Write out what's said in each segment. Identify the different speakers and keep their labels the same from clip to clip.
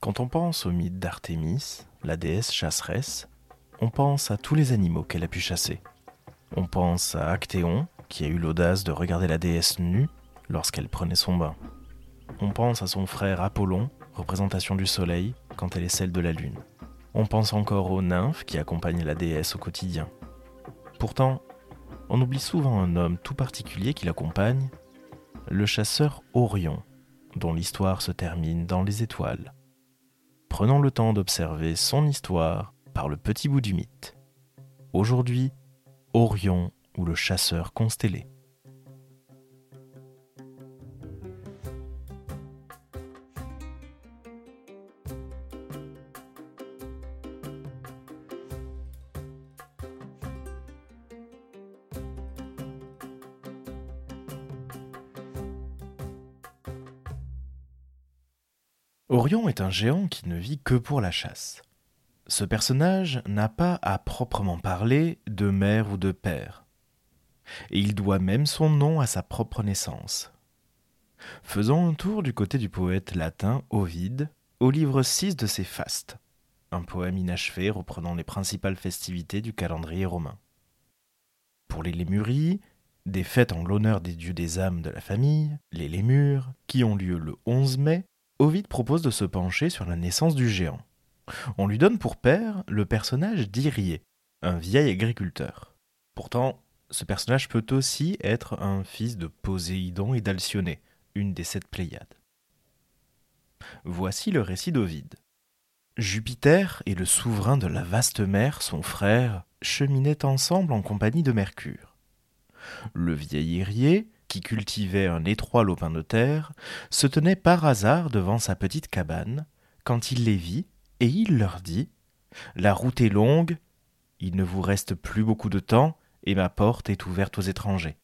Speaker 1: Quand on pense au mythe d'Artémis, la déesse chasseresse, on pense à tous les animaux qu'elle a pu chasser. On pense à Actéon, qui a eu l'audace de regarder la déesse nue lorsqu'elle prenait son bain. On pense à son frère Apollon, représentation du soleil, quand elle est celle de la lune. On pense encore aux nymphes qui accompagnent la déesse au quotidien. Pourtant, on oublie souvent un homme tout particulier qui l'accompagne, le chasseur Orion, dont l'histoire se termine dans les étoiles. Prenons le temps d'observer son histoire par le petit bout du mythe. Aujourd'hui, Orion ou le chasseur constellé. Est un géant qui ne vit que pour la chasse. Ce personnage n'a pas à proprement parler de mère ou de père. Et il doit même son nom à sa propre naissance. Faisons un tour du côté du poète latin Ovide, au livre 6 de ses Fastes, un poème inachevé reprenant les principales festivités du calendrier romain. Pour les Lémuries, des fêtes en l'honneur des dieux des âmes de la famille, les Lémures, qui ont lieu le 11 mai, Ovide propose de se pencher sur la naissance du géant. On lui donne pour père le personnage d'Irie, un vieil agriculteur. Pourtant, ce personnage peut aussi être un fils de Poséidon et d'Alcyone, une des sept Pléiades. Voici le récit d'Ovide. Jupiter et le souverain de la vaste mer, son frère, cheminaient ensemble en compagnie de Mercure. Le vieil Irie qui cultivait un étroit lopin de terre, se tenait par hasard devant sa petite cabane, quand il les vit, et il leur dit La route est longue, il ne vous reste plus beaucoup de temps, et ma porte est ouverte aux étrangers.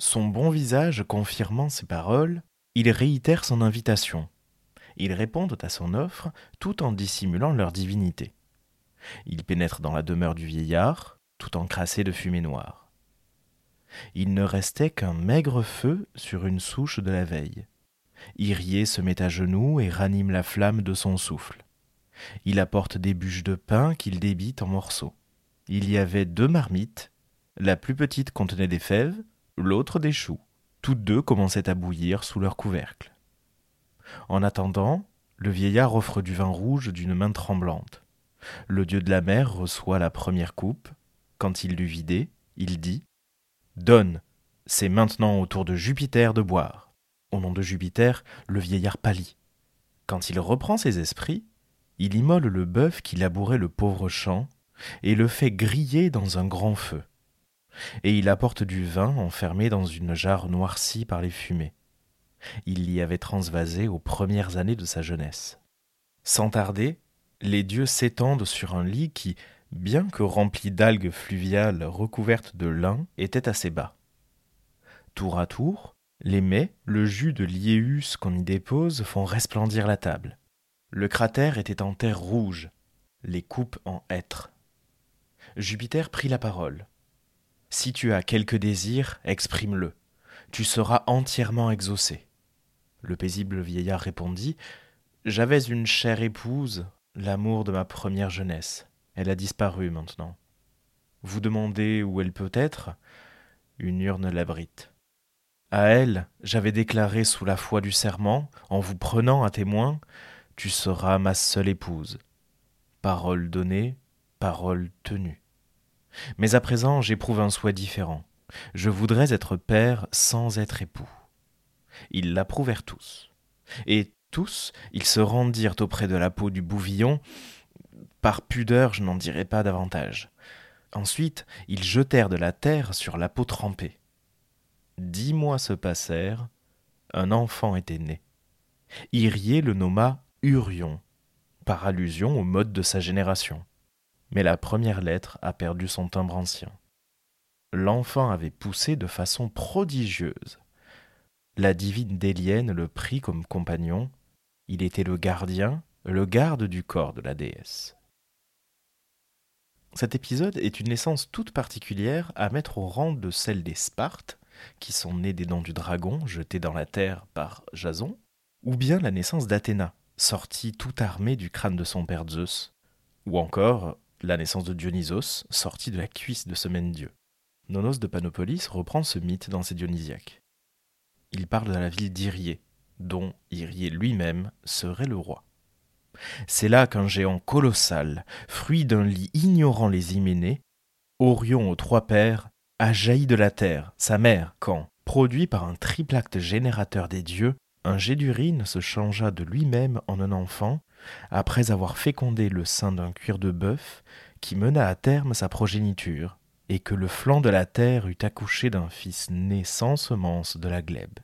Speaker 1: Son bon visage confirmant ces paroles, il réitère son invitation. Ils répondent à son offre tout en dissimulant leur divinité. Ils pénètrent dans la demeure du vieillard, tout encrassé de fumée noire il ne restait qu'un maigre feu sur une souche de la veille. Irie se met à genoux et ranime la flamme de son souffle. Il apporte des bûches de pain qu'il débite en morceaux. Il y avait deux marmites. La plus petite contenait des fèves, l'autre des choux. Toutes deux commençaient à bouillir sous leur couvercle. En attendant, le vieillard offre du vin rouge d'une main tremblante. Le dieu de la mer reçoit la première coupe. Quand il l'eut vidée, il dit Donne. C'est maintenant au tour de Jupiter de boire. Au nom de Jupiter, le vieillard pâlit. Quand il reprend ses esprits, il immole le bœuf qui labourait le pauvre champ, et le fait griller dans un grand feu. Et il apporte du vin enfermé dans une jarre noircie par les fumées. Il l'y avait transvasé aux premières années de sa jeunesse. Sans tarder, les dieux s'étendent sur un lit qui, bien que rempli d'algues fluviales recouvertes de lin, était assez bas. Tour à tour, les mets, le jus de liéus qu'on y dépose font resplendir la table. Le cratère était en terre rouge, les coupes en hêtre. Jupiter prit la parole. Si tu as quelque désir, exprime-le. Tu seras entièrement exaucé. Le paisible vieillard répondit J'avais une chère épouse, l'amour de ma première jeunesse. Elle a disparu maintenant. Vous demandez où elle peut être? Une urne l'abrite. À elle, j'avais déclaré sous la foi du serment, en vous prenant à témoin, tu seras ma seule épouse. Parole donnée, parole tenue. Mais à présent, j'éprouve un souhait différent. Je voudrais être père sans être époux. Ils l'approuvèrent tous. Et tous, ils se rendirent auprès de la peau du bouvillon par pudeur, je n'en dirai pas davantage. Ensuite, ils jetèrent de la terre sur la peau trempée. Dix mois se passèrent, un enfant était né. Irie le nomma Urion, par allusion au mode de sa génération. Mais la première lettre a perdu son timbre ancien. L'enfant avait poussé de façon prodigieuse. La divine Délienne le prit comme compagnon. Il était le gardien, le garde du corps de la déesse. Cet épisode est une naissance toute particulière à mettre au rang de celle des Spartes, qui sont nés des dents du dragon jetés dans la terre par Jason, ou bien la naissance d'Athéna, sorti tout armé du crâne de son père Zeus, ou encore la naissance de Dionysos, sorti de la cuisse de ce même dieu. Nonos de Panopolis reprend ce mythe dans ses Dionysiaques. Il parle de la ville d'Irie, dont Irie lui-même serait le roi. C'est là qu'un géant colossal, fruit d'un lit ignorant les Hyménées, Orion aux trois pères, a jailli de la terre, sa mère, quand, produit par un triple acte générateur des dieux, un jet d'urine se changea de lui-même en un enfant, après avoir fécondé le sein d'un cuir de bœuf qui mena à terme sa progéniture, et que le flanc de la terre eût accouché d'un fils né sans semence de la glèbe.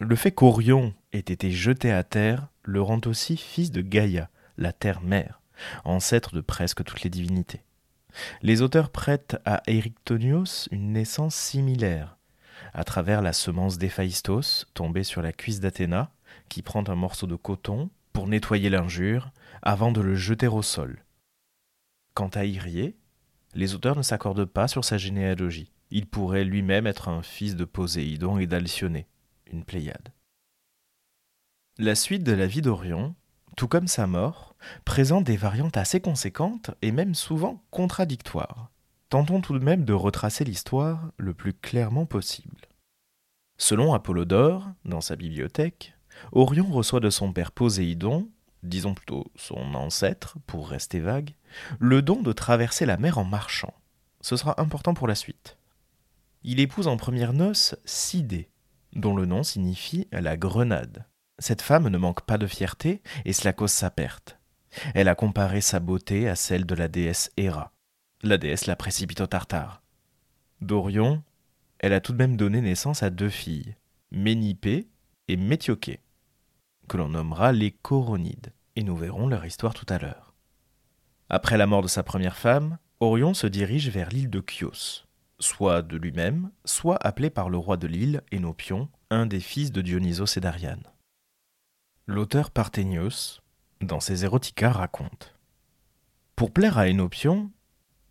Speaker 1: Le fait qu'Orion ait été jeté à terre le rend aussi fils de Gaïa, la terre-mère, ancêtre de presque toutes les divinités. Les auteurs prêtent à Érictonios une naissance similaire, à travers la semence d'Héphaïstos tombée sur la cuisse d'Athéna, qui prend un morceau de coton pour nettoyer l'injure avant de le jeter au sol. Quant à Irie, les auteurs ne s'accordent pas sur sa généalogie. Il pourrait lui-même être un fils de Poséidon et d'Alcyone, une Pléiade. La suite de la vie d'Orion, tout comme sa mort, présente des variantes assez conséquentes et même souvent contradictoires. Tentons tout de même de retracer l'histoire le plus clairement possible. Selon Apollodore, dans sa bibliothèque, Orion reçoit de son père Poséidon, disons plutôt son ancêtre, pour rester vague, le don de traverser la mer en marchant. Ce sera important pour la suite. Il épouse en première noce Sidée, dont le nom signifie la grenade. Cette femme ne manque pas de fierté, et cela cause sa perte. Elle a comparé sa beauté à celle de la déesse Héra. La déesse la précipite au Tartare. Dorion, elle a tout de même donné naissance à deux filles, Ménipée et Métioché, que l'on nommera les Coronides, et nous verrons leur histoire tout à l'heure. Après la mort de sa première femme, Orion se dirige vers l'île de Chios, soit de lui-même, soit appelé par le roi de l'île, Énopion, un des fils de Dionysos et d'Ariane. L'auteur Parthénios, dans ses Erotica, raconte Pour plaire à Énopion,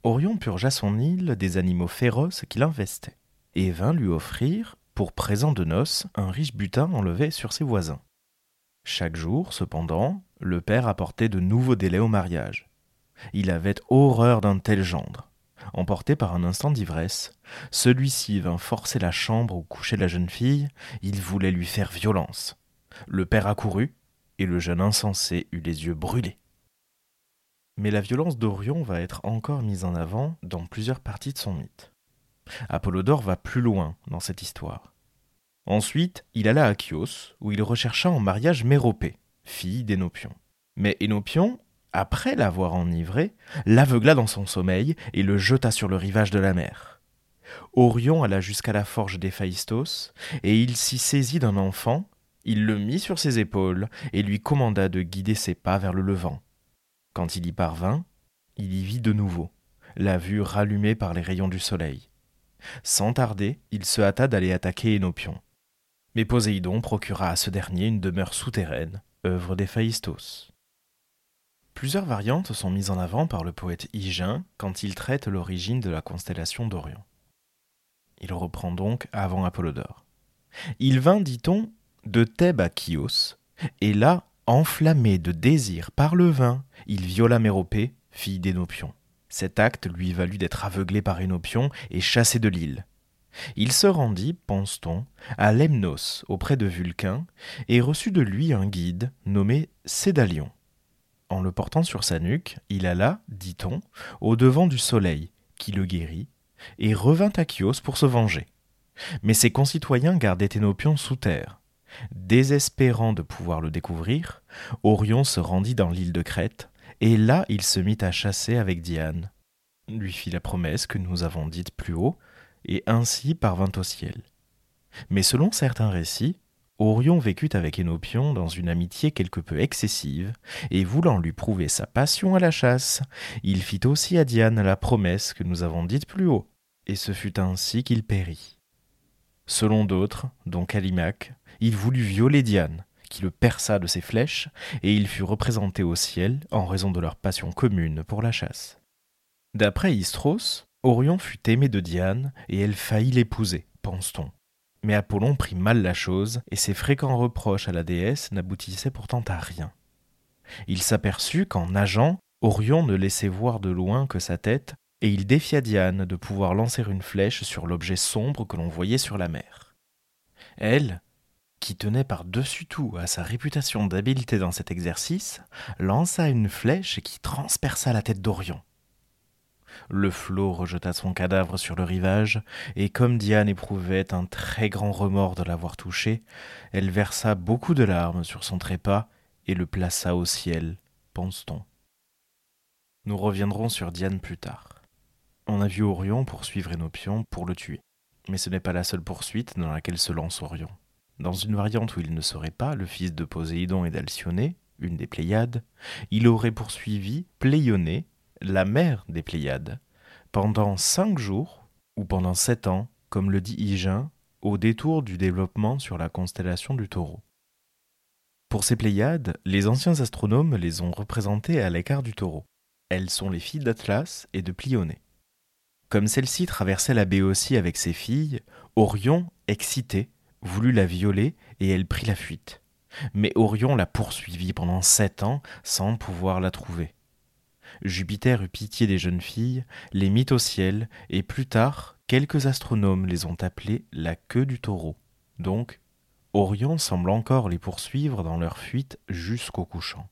Speaker 1: Orion purgea son île des animaux féroces qui l'investaient, et vint lui offrir, pour présent de noces, un riche butin enlevé sur ses voisins. Chaque jour, cependant, le père apportait de nouveaux délais au mariage. Il avait horreur d'un tel gendre. Emporté par un instant d'ivresse, celui-ci vint forcer la chambre où couchait la jeune fille, il voulait lui faire violence. Le père accourut, et le jeune insensé eut les yeux brûlés. Mais la violence d'Orion va être encore mise en avant dans plusieurs parties de son mythe. Apollodore va plus loin dans cette histoire. Ensuite, il alla à Chios, où il rechercha en mariage Méropée, fille d'Énopion. Mais Énopion, après l'avoir enivré, l'aveugla dans son sommeil et le jeta sur le rivage de la mer. Orion alla jusqu'à la forge d'Héphaïstos, et il s'y saisit d'un enfant il le mit sur ses épaules et lui commanda de guider ses pas vers le levant. Quand il y parvint, il y vit de nouveau, la vue rallumée par les rayons du soleil. Sans tarder, il se hâta d'aller attaquer Énopion. Mais Poséidon procura à ce dernier une demeure souterraine, œuvre d'Héphaïstos. Plusieurs variantes sont mises en avant par le poète Hygin quand il traite l'origine de la constellation d'Orion. Il reprend donc avant Apollodore. Il vint, dit-on, de Thèbes à Chios, et là, enflammé de désir par le vin, il viola Méropée, fille d'Énopion. Cet acte lui valut d'être aveuglé par Énopion et chassé de l'île. Il se rendit, pense-t-on, à Lemnos, auprès de Vulcain, et reçut de lui un guide nommé Cédalion. En le portant sur sa nuque, il alla, dit-on, au devant du soleil, qui le guérit, et revint à Chios pour se venger. Mais ses concitoyens gardaient Énopion sous terre. Désespérant de pouvoir le découvrir, Orion se rendit dans l'île de Crète, et là il se mit à chasser avec Diane, lui fit la promesse que nous avons dite plus haut, et ainsi parvint au ciel. Mais selon certains récits, Orion vécut avec Énopion dans une amitié quelque peu excessive, et voulant lui prouver sa passion à la chasse, il fit aussi à Diane la promesse que nous avons dite plus haut, et ce fut ainsi qu'il périt. Selon d'autres, dont Calimaque, il voulut violer Diane, qui le perça de ses flèches, et il fut représenté au ciel en raison de leur passion commune pour la chasse. D'après Istros, Orion fut aimé de Diane, et elle faillit l'épouser, pense-t-on. Mais Apollon prit mal la chose, et ses fréquents reproches à la déesse n'aboutissaient pourtant à rien. Il s'aperçut qu'en nageant, Orion ne laissait voir de loin que sa tête, et il défia Diane de pouvoir lancer une flèche sur l'objet sombre que l'on voyait sur la mer. Elle, qui tenait par-dessus tout à sa réputation d'habileté dans cet exercice, lança une flèche qui transperça la tête d'Orion. Le flot rejeta son cadavre sur le rivage, et comme Diane éprouvait un très grand remords de l'avoir touché, elle versa beaucoup de larmes sur son trépas et le plaça au ciel, pense-t-on. Nous reviendrons sur Diane plus tard. On a vu Orion poursuivre Énopion pour le tuer. Mais ce n'est pas la seule poursuite dans laquelle se lance Orion. Dans une variante où il ne serait pas le fils de Poséidon et d'Alcyone, une des Pléiades, il aurait poursuivi Pléionée, la mère des Pléiades, pendant cinq jours ou pendant sept ans, comme le dit Hygin, au détour du développement sur la constellation du taureau. Pour ces Pléiades, les anciens astronomes les ont représentées à l'écart du taureau. Elles sont les filles d'Atlas et de Pléionée. Comme celle-ci traversait la Béotie avec ses filles, Orion, excité, voulut la violer et elle prit la fuite. Mais Orion la poursuivit pendant sept ans sans pouvoir la trouver. Jupiter eut pitié des jeunes filles, les mit au ciel, et plus tard, quelques astronomes les ont appelées la queue du taureau. Donc, Orion semble encore les poursuivre dans leur fuite jusqu'au couchant.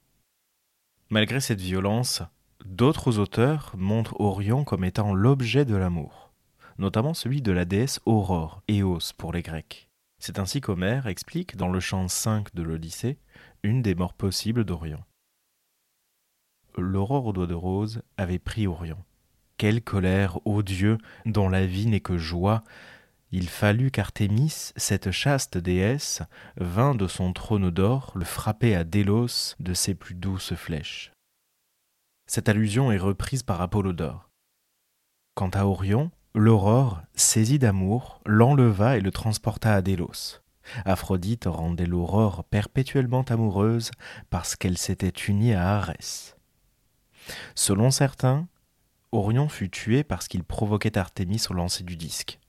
Speaker 1: Malgré cette violence, d'autres auteurs montrent Orion comme étant l'objet de l'amour, notamment celui de la déesse Aurore, Éos pour les Grecs. C'est ainsi qu'Homère explique dans le chant 5 de l'Odyssée une des morts possibles d'Orion. L'aurore aux doigts de rose avait pris Orion. Quelle colère, ô Dieu, dont la vie n'est que joie Il fallut qu'Artémis, cette chaste déesse, vint de son trône d'or le frapper à Délos de ses plus douces flèches. Cette allusion est reprise par Apollodore. Quant à Orion, L'aurore, saisie d'amour, l'enleva et le transporta à Délos. Aphrodite rendait l'aurore perpétuellement amoureuse parce qu'elle s'était unie à Arès. Selon certains, Orion fut tué parce qu'il provoquait Artémis au lancer du disque.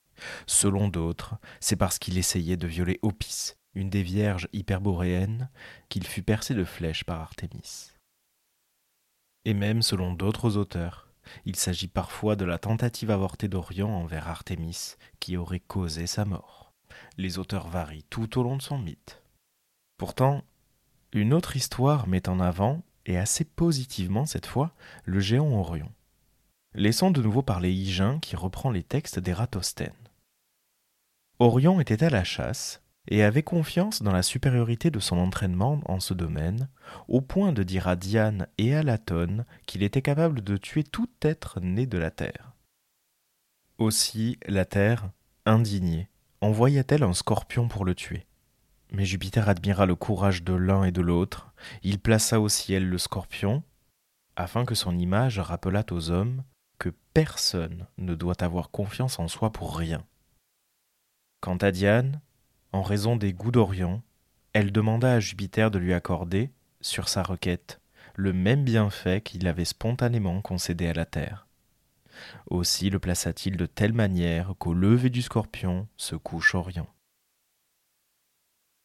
Speaker 1: Selon d'autres, c'est parce qu'il essayait de violer Opis, une des vierges hyperboréennes, qu'il fut percé de flèches par Artémis. Et même selon d'autres auteurs, il s'agit parfois de la tentative avortée d'Orion envers Artémis qui aurait causé sa mort. Les auteurs varient tout au long de son mythe. Pourtant, une autre histoire met en avant, et assez positivement cette fois, le géant Orion. Laissons de nouveau parler Hygin qui reprend les textes d'Ératosthène. Orion était à la chasse, et avait confiance dans la supériorité de son entraînement en ce domaine, au point de dire à Diane et à Latone qu'il était capable de tuer tout être né de la terre. Aussi la terre, indignée, envoya-t-elle un scorpion pour le tuer. Mais Jupiter admira le courage de l'un et de l'autre, il plaça au ciel le scorpion, afin que son image rappelât aux hommes que personne ne doit avoir confiance en soi pour rien. Quant à Diane, en raison des goûts d'Orion, elle demanda à Jupiter de lui accorder, sur sa requête, le même bienfait qu'il avait spontanément concédé à la terre. Aussi le plaça-t-il de telle manière qu'au lever du scorpion se couche Orion.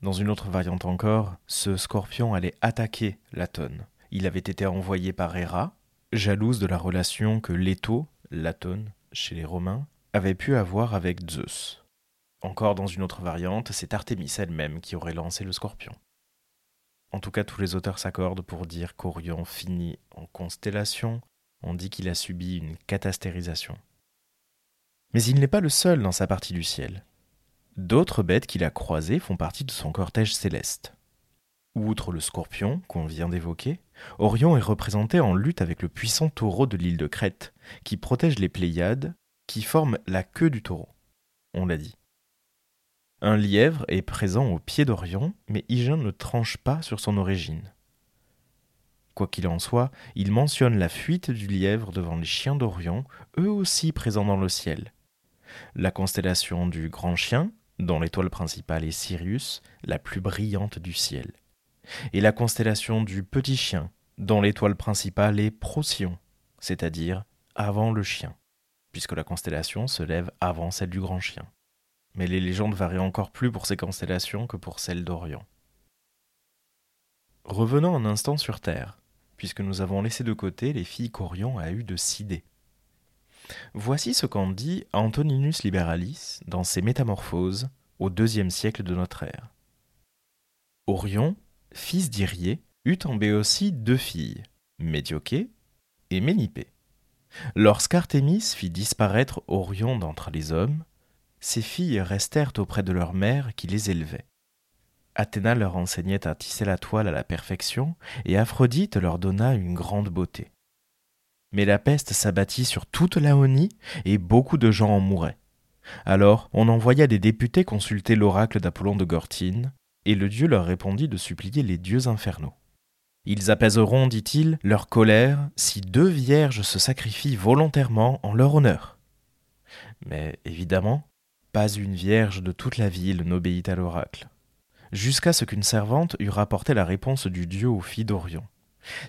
Speaker 1: Dans une autre variante encore, ce scorpion allait attaquer Latone. Il avait été envoyé par Héra, jalouse de la relation que Leto, Latone, chez les Romains, avait pu avoir avec Zeus. Encore dans une autre variante, c'est Artémis elle-même qui aurait lancé le scorpion. En tout cas, tous les auteurs s'accordent pour dire qu'Orion finit en constellation, on dit qu'il a subi une catastérisation. Mais il n'est pas le seul dans sa partie du ciel. D'autres bêtes qu'il a croisées font partie de son cortège céleste. Outre le scorpion qu'on vient d'évoquer, Orion est représenté en lutte avec le puissant taureau de l'île de Crète, qui protège les Pléiades, qui forment la queue du taureau. On l'a dit. Un lièvre est présent au pied d'Orion, mais Hygin ne tranche pas sur son origine. Quoi qu'il en soit, il mentionne la fuite du lièvre devant les chiens d'Orion, eux aussi présents dans le ciel. La constellation du Grand Chien, dont l'étoile principale est Sirius, la plus brillante du ciel. Et la constellation du Petit Chien, dont l'étoile principale est Procyon, c'est-à-dire avant le chien, puisque la constellation se lève avant celle du Grand Chien. Mais les légendes varient encore plus pour ces constellations que pour celles d'Orion. Revenons un instant sur Terre, puisque nous avons laissé de côté les filles qu'Orion a eues de Sidée. Voici ce qu'en dit Antoninus Liberalis dans ses Métamorphoses au deuxième siècle de notre ère. Orion, fils d'Irie, eut en Béotie deux filles, Médioquée et Ménipée. Lorsqu'Artémis fit disparaître Orion d'entre les hommes, ses filles restèrent auprès de leur mère qui les élevait. Athéna leur enseignait à tisser la toile à la perfection, et Aphrodite leur donna une grande beauté. Mais la peste s'abattit sur toute Laonie, et beaucoup de gens en mouraient. Alors on envoya des députés consulter l'oracle d'Apollon de Gortine, et le dieu leur répondit de supplier les dieux infernaux. Ils apaiseront, dit-il, leur colère si deux vierges se sacrifient volontairement en leur honneur. Mais évidemment, pas une vierge de toute la ville n'obéit à l'oracle jusqu'à ce qu'une servante eût rapporté la réponse du dieu aux filles d'Orion.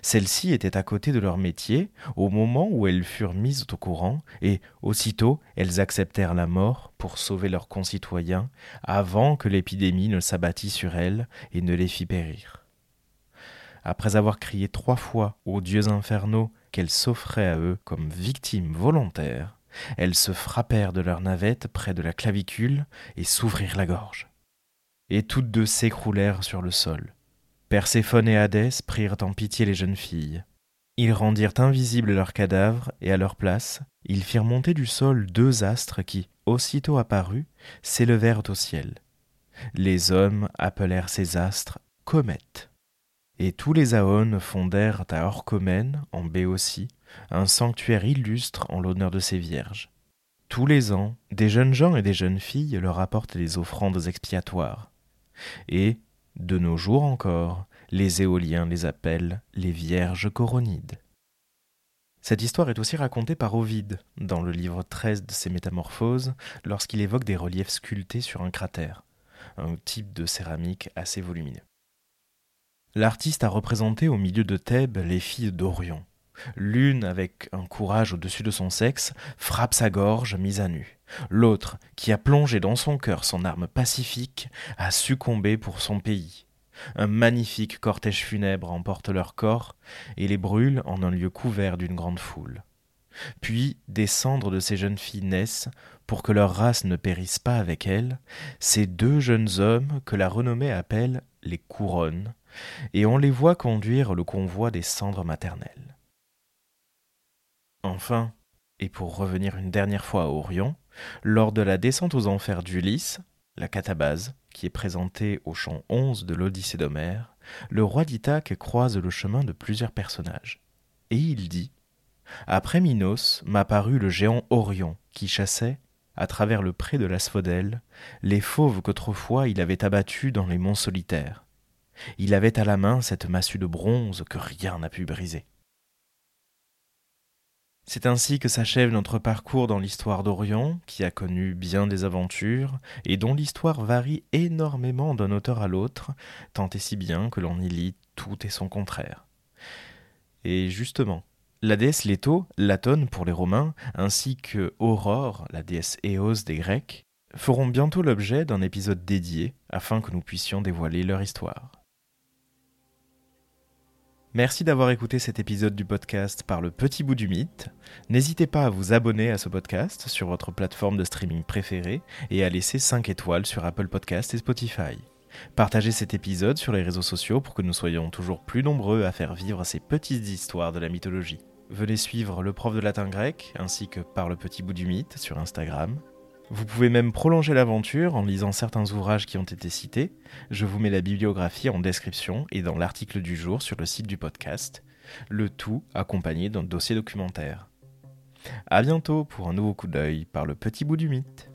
Speaker 1: Celles-ci étaient à côté de leur métier au moment où elles furent mises au courant, et aussitôt elles acceptèrent la mort pour sauver leurs concitoyens avant que l'épidémie ne s'abattît sur elles et ne les fît périr. Après avoir crié trois fois aux dieux infernaux qu'elles s'offraient à eux comme victimes volontaires, elles se frappèrent de leurs navettes près de la clavicule et s'ouvrirent la gorge et toutes deux s'écroulèrent sur le sol. Perséphone et Hadès prirent en pitié les jeunes filles. Ils rendirent invisibles leurs cadavres, et à leur place, ils firent monter du sol deux astres qui, aussitôt apparus, s'élevèrent au ciel. Les hommes appelèrent ces astres comètes. Et tous les Aones fondèrent à Orchomène, en Béotie, un sanctuaire illustre en l'honneur de ces vierges. Tous les ans, des jeunes gens et des jeunes filles leur apportent des offrandes expiatoires. Et, de nos jours encore, les éoliens les appellent les Vierges coronides. Cette histoire est aussi racontée par Ovide dans le livre 13 de ses Métamorphoses lorsqu'il évoque des reliefs sculptés sur un cratère, un type de céramique assez volumineux. L'artiste a représenté au milieu de Thèbes les filles d'Orion, L'une, avec un courage au-dessus de son sexe, frappe sa gorge mise à nu. L'autre, qui a plongé dans son cœur son arme pacifique, a succombé pour son pays. Un magnifique cortège funèbre emporte leurs corps et les brûle en un lieu couvert d'une grande foule. Puis des cendres de ces jeunes filles naissent pour que leur race ne périsse pas avec elles, ces deux jeunes hommes que la renommée appelle les couronnes, et on les voit conduire le convoi des cendres maternelles. Enfin, et pour revenir une dernière fois à Orion, lors de la descente aux enfers d'Ulysse, la catabase, qui est présentée au chant 11 de l'Odyssée d'Homère, le roi d'Ithaque croise le chemin de plusieurs personnages. Et il dit Après Minos m'apparut le géant Orion, qui chassait, à travers le pré de l'Asphodèle, les fauves qu'autrefois il avait abattus dans les monts solitaires. Il avait à la main cette massue de bronze que rien n'a pu briser. C'est ainsi que s'achève notre parcours dans l'histoire d'Orion, qui a connu bien des aventures, et dont l'histoire varie énormément d'un auteur à l'autre, tant et si bien que l'on y lit tout et son contraire. Et justement, la déesse Leto, Latone pour les Romains, ainsi que Aurore, la déesse Éos des Grecs, feront bientôt l'objet d'un épisode dédié afin que nous puissions dévoiler leur histoire. Merci d'avoir écouté cet épisode du podcast par le petit bout du mythe. N'hésitez pas à vous abonner à ce podcast sur votre plateforme de streaming préférée et à laisser 5 étoiles sur Apple Podcast et Spotify. Partagez cet épisode sur les réseaux sociaux pour que nous soyons toujours plus nombreux à faire vivre ces petites histoires de la mythologie. Venez suivre le prof de latin grec ainsi que par le petit bout du mythe sur Instagram vous pouvez même prolonger l'aventure en lisant certains ouvrages qui ont été cités. Je vous mets la bibliographie en description et dans l'article du jour sur le site du podcast, le tout accompagné d'un dossier documentaire. A bientôt pour un nouveau coup d'œil par le petit bout du mythe.